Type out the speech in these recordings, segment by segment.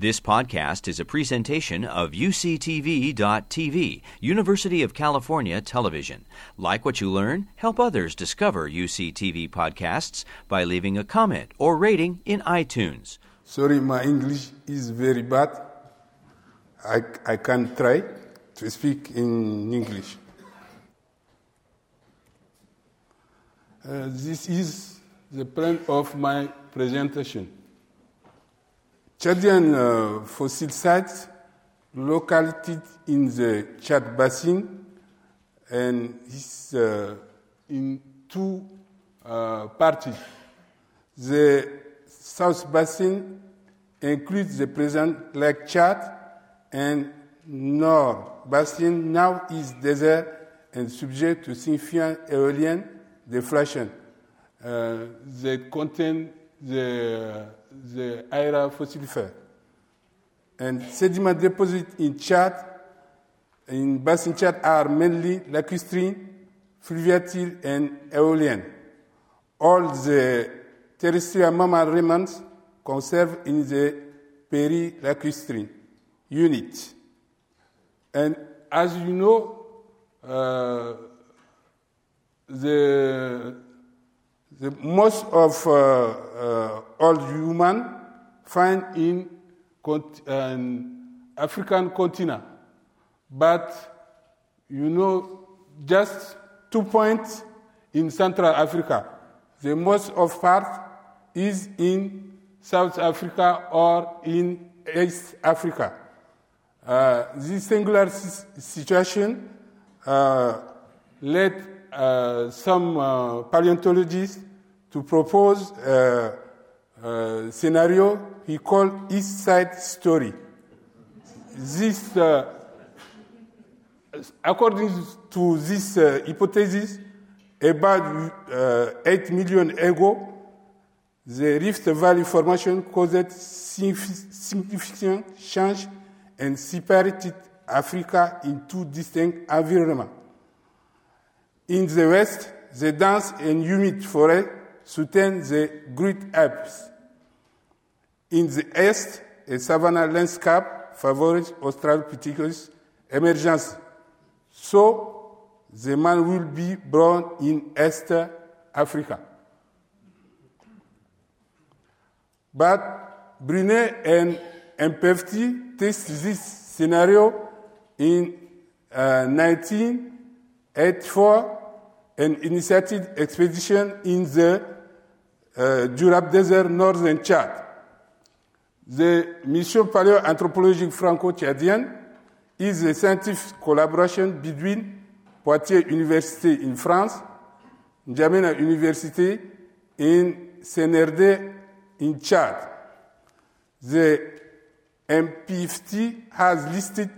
This podcast is a presentation of UCTV.tv, University of California Television. Like what you learn, help others discover UCTV podcasts by leaving a comment or rating in iTunes. Sorry, my English is very bad. I, I can't try to speak in English. Uh, this is the plan of my presentation. Chadian uh, fossil sites located in the Chad Basin and is uh, in two uh, parties. The South Basin includes the present Lake Chad and North Basin now is desert and subject to significant aeolian deflation. Uh, they contain the the Aira fossilifère. And sediment deposits in Chad, in Basin Chad, are mainly lacustrine, fluviatile, and aeolian. All the terrestrial mammal remains conserved in the peri-lacustrine unit. And as you know, uh, the the most of uh, uh, all human find in an African continent, but you know just two points in Central Africa. The most of part is in South Africa or in East Africa. Uh, this singular situation uh, led uh, some uh, paleontologists to propose a scenario he called East Side Story. This, uh, according to this uh, hypothesis, about uh, 8 million ago, the Rift Valley Formation caused significant change and separated Africa in two distinct environments. In the west, the dense and humid forest soutient the Great Apes. In the east, a savanna landscape favors Australopithecus emergence. So, the man will be born in East Africa. But Brunet and MPFT test this scenario in uh, 1984 and initiated expedition in the uh, Djurab Desert, northern Chad. The mission paléoanthropologique franco-tchadienne is a scientific collaboration between Poitiers University in France, N'Djamena University in CNRD in Chad. The MPFT has listed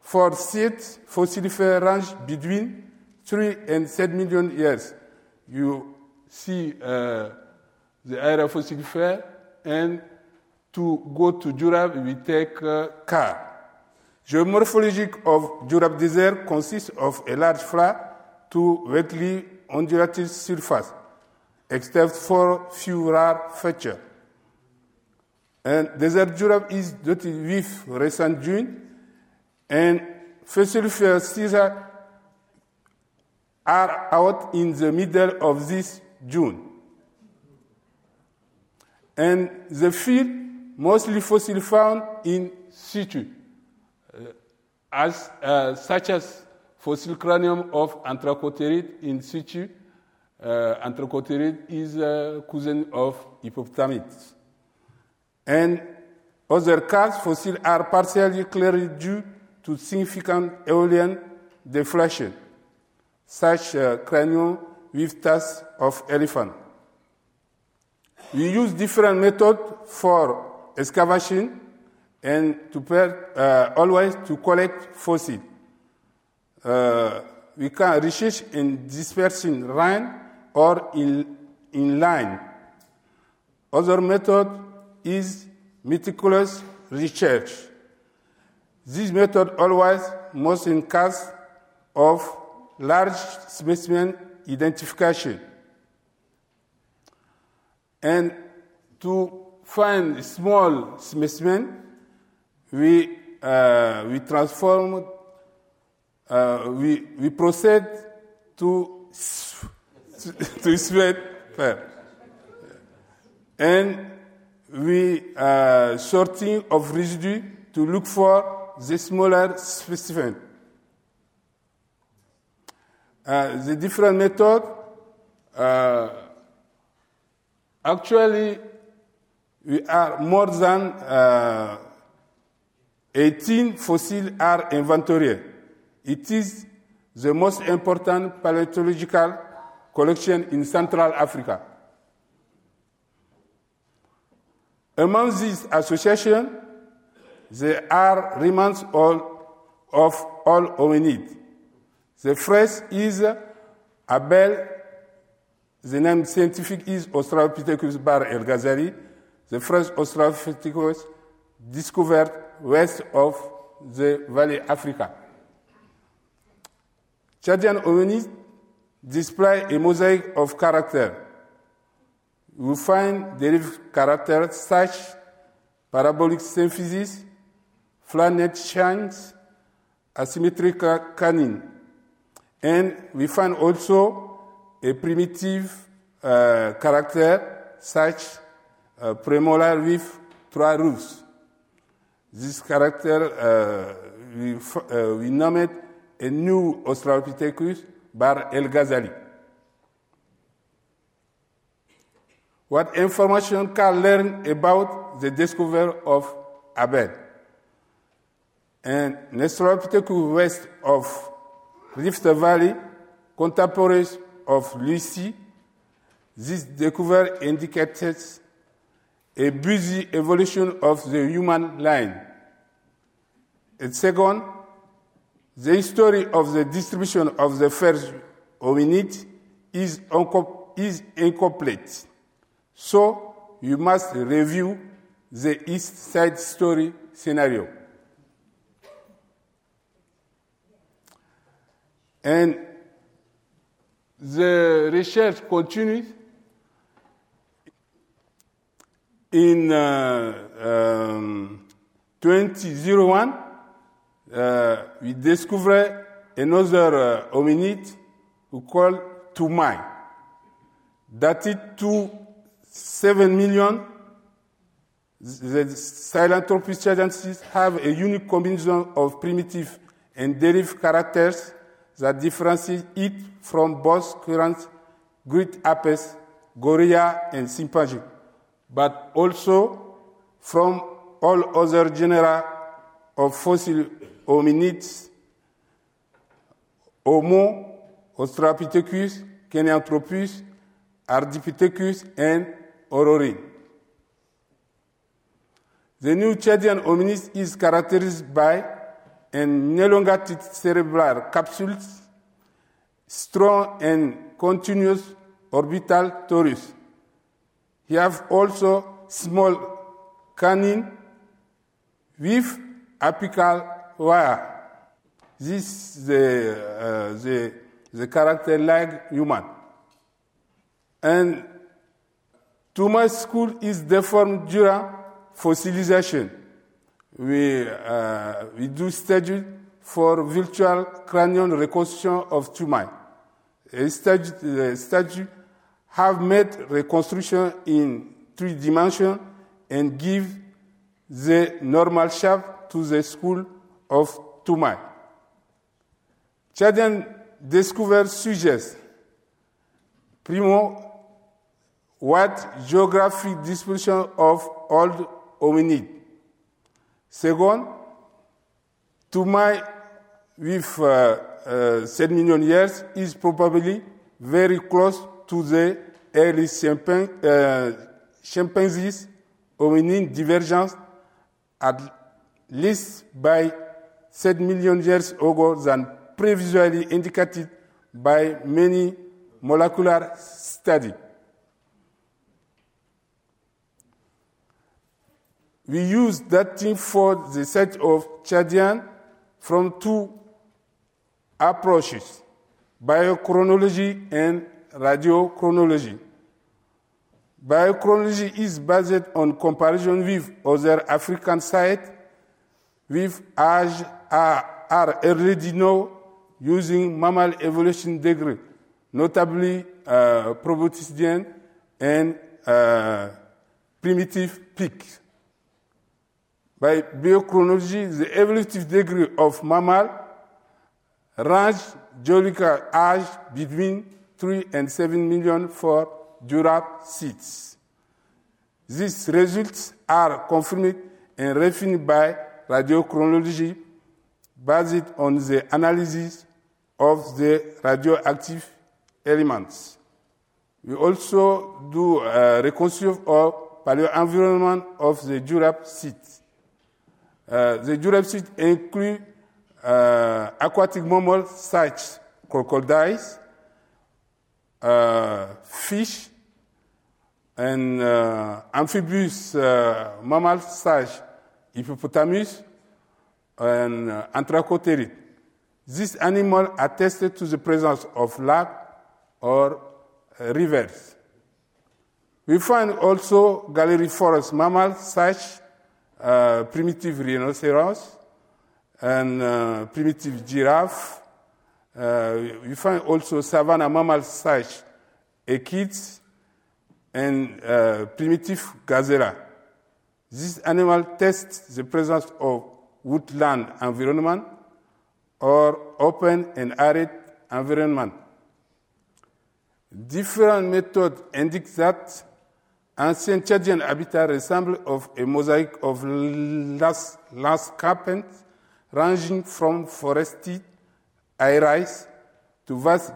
for sites fossilifera range between 3 and 7 million years. You see uh, the Aira fossilifère and to go to Djurab, we take uh, car. Geomorphologic of Djurab Desert consists of a large flat to weakly undulated surface, except for few rare features. And Desert Djurab is dotted with recent dunes and fossilifere Caesar are out in the middle of this June. And the field mostly fossil found in situ, uh, as, uh, such as fossil cranium of Anthracotherid in situ. Uh, is a cousin of Hippopotamids. And other cars fossil are partially clearly due to significant aeolian deflation, such uh, cranium with tusks of elephant. We use different methods for excavation and to uh, always to collect fossil. Uh, we can research in dispersing rain or in, in line. Other method is meticulous research. This method always most in case of large specimen identification. And to find small specimen, we, uh, we transform, uh, we, we proceed to, to sweat And we uh, sorting of residue to look for the smaller specimen. Uh, the different method, uh, actually, we are more than uh, 18 fossils are inventoried. It is the most important paleontological collection in Central Africa. Among these associations, there are remains all of all hominids. The first is Abel, the name scientific is Australopithecus bar el the first Australopithecus discovered west of the Valley Africa. Chadian hominids display a mosaic of character. We find derived characters such parabolic symphysis, flat shanks, asymmetrical canine. And we find also a primitive uh, character such uh, premolar with trois roofs. This character, uh, we, uh, we named a new Australopithecus bahrelghazali. What information can learn about the discovery of Abel? And Australopithecus west of Rift Valley, contemporaries of Lucy, this discovery indicated a busy evolution of the human line. And second, the history of the distribution of the first hominid is, is incomplete. So you must review the East Side Story scenario. And the research continues. In uh, um, 2001, uh, we discovered another uh, hominid we call Toumaï, dated to 7 million. The Sahelanthropus tchadensis have a unique combination of primitive and derived characters that differentiate it from both current great apes, gorilla, and chimpanzee, but also from all other genera of fossil hominids, Homo, Australopithecus, Kenyanthropus, Ardipithecus, and Orrorin. The new Chadian hominid is characterized by an elongated cerebral capsules, strong and continuous orbital torus. He have also small canine with apical wear. This is the, uh, the, the character like human. And Toumaï school is deformed during fossilization. We, uh, we do study for virtual cranial reconstruction of Toumaï. A the study have made reconstruction in three dimensions and give the normal shape to the school of Toumaï. Chadian discovered suggests, primo, what geographic disposition of old hominid. Second, Toumaï with uh, uh, 7 million years is probably very close to the early chimpan uh, chimpanzees hominin divergence at least by 7 million years ago than previously indicated by many molecular studies. We use that thing for the set of Chadian from two approaches biochronology and radiochronology. Biochronology is based on comparison with other African sites with age are, already known using mammal evolution degree, notably uh, Proboscidean and uh, primitive peaks. By biochronology, the evolutive degree of mammal range geological age between 3 and 7 million for Jurassics. These results are confirmed and refined by radiochronology based on the analysis of the radioactive elements. We also do a reconstruction of paleoenvironment of the Jurassic. Uh, the Jurassic include uh, aquatic mammals such crocodiles, uh, fish, and uh, amphibious mammals such hippopotamus and uh, anthracotherid. These animals attested to the presence of lake or rivers. We find also gallery forest mammals such uh, primitive rhinoceros and uh, primitive giraffe. Uh, we find also savanna mammals such equids and uh, primitive gazella. This animal tests the presence of woodland environment or open and arid environment. Different methods indicate that ancient Chadian habitat resemble of a mosaic of landscapes ranging from forested areas to vast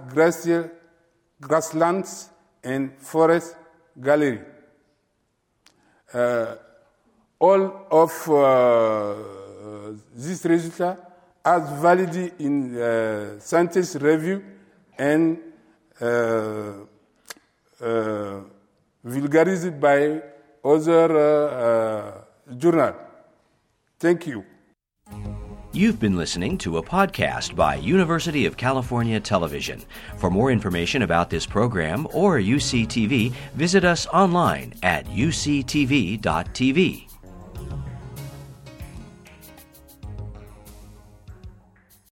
grasslands and forest gallery. Uh, all of uh, these results are valid in uh, scientific review and uh, uh, vulgarized by other uh, journals. Thank you. You've been listening to a podcast by University of California Television. For more information about this program or UCTV, visit us online at uctv.tv.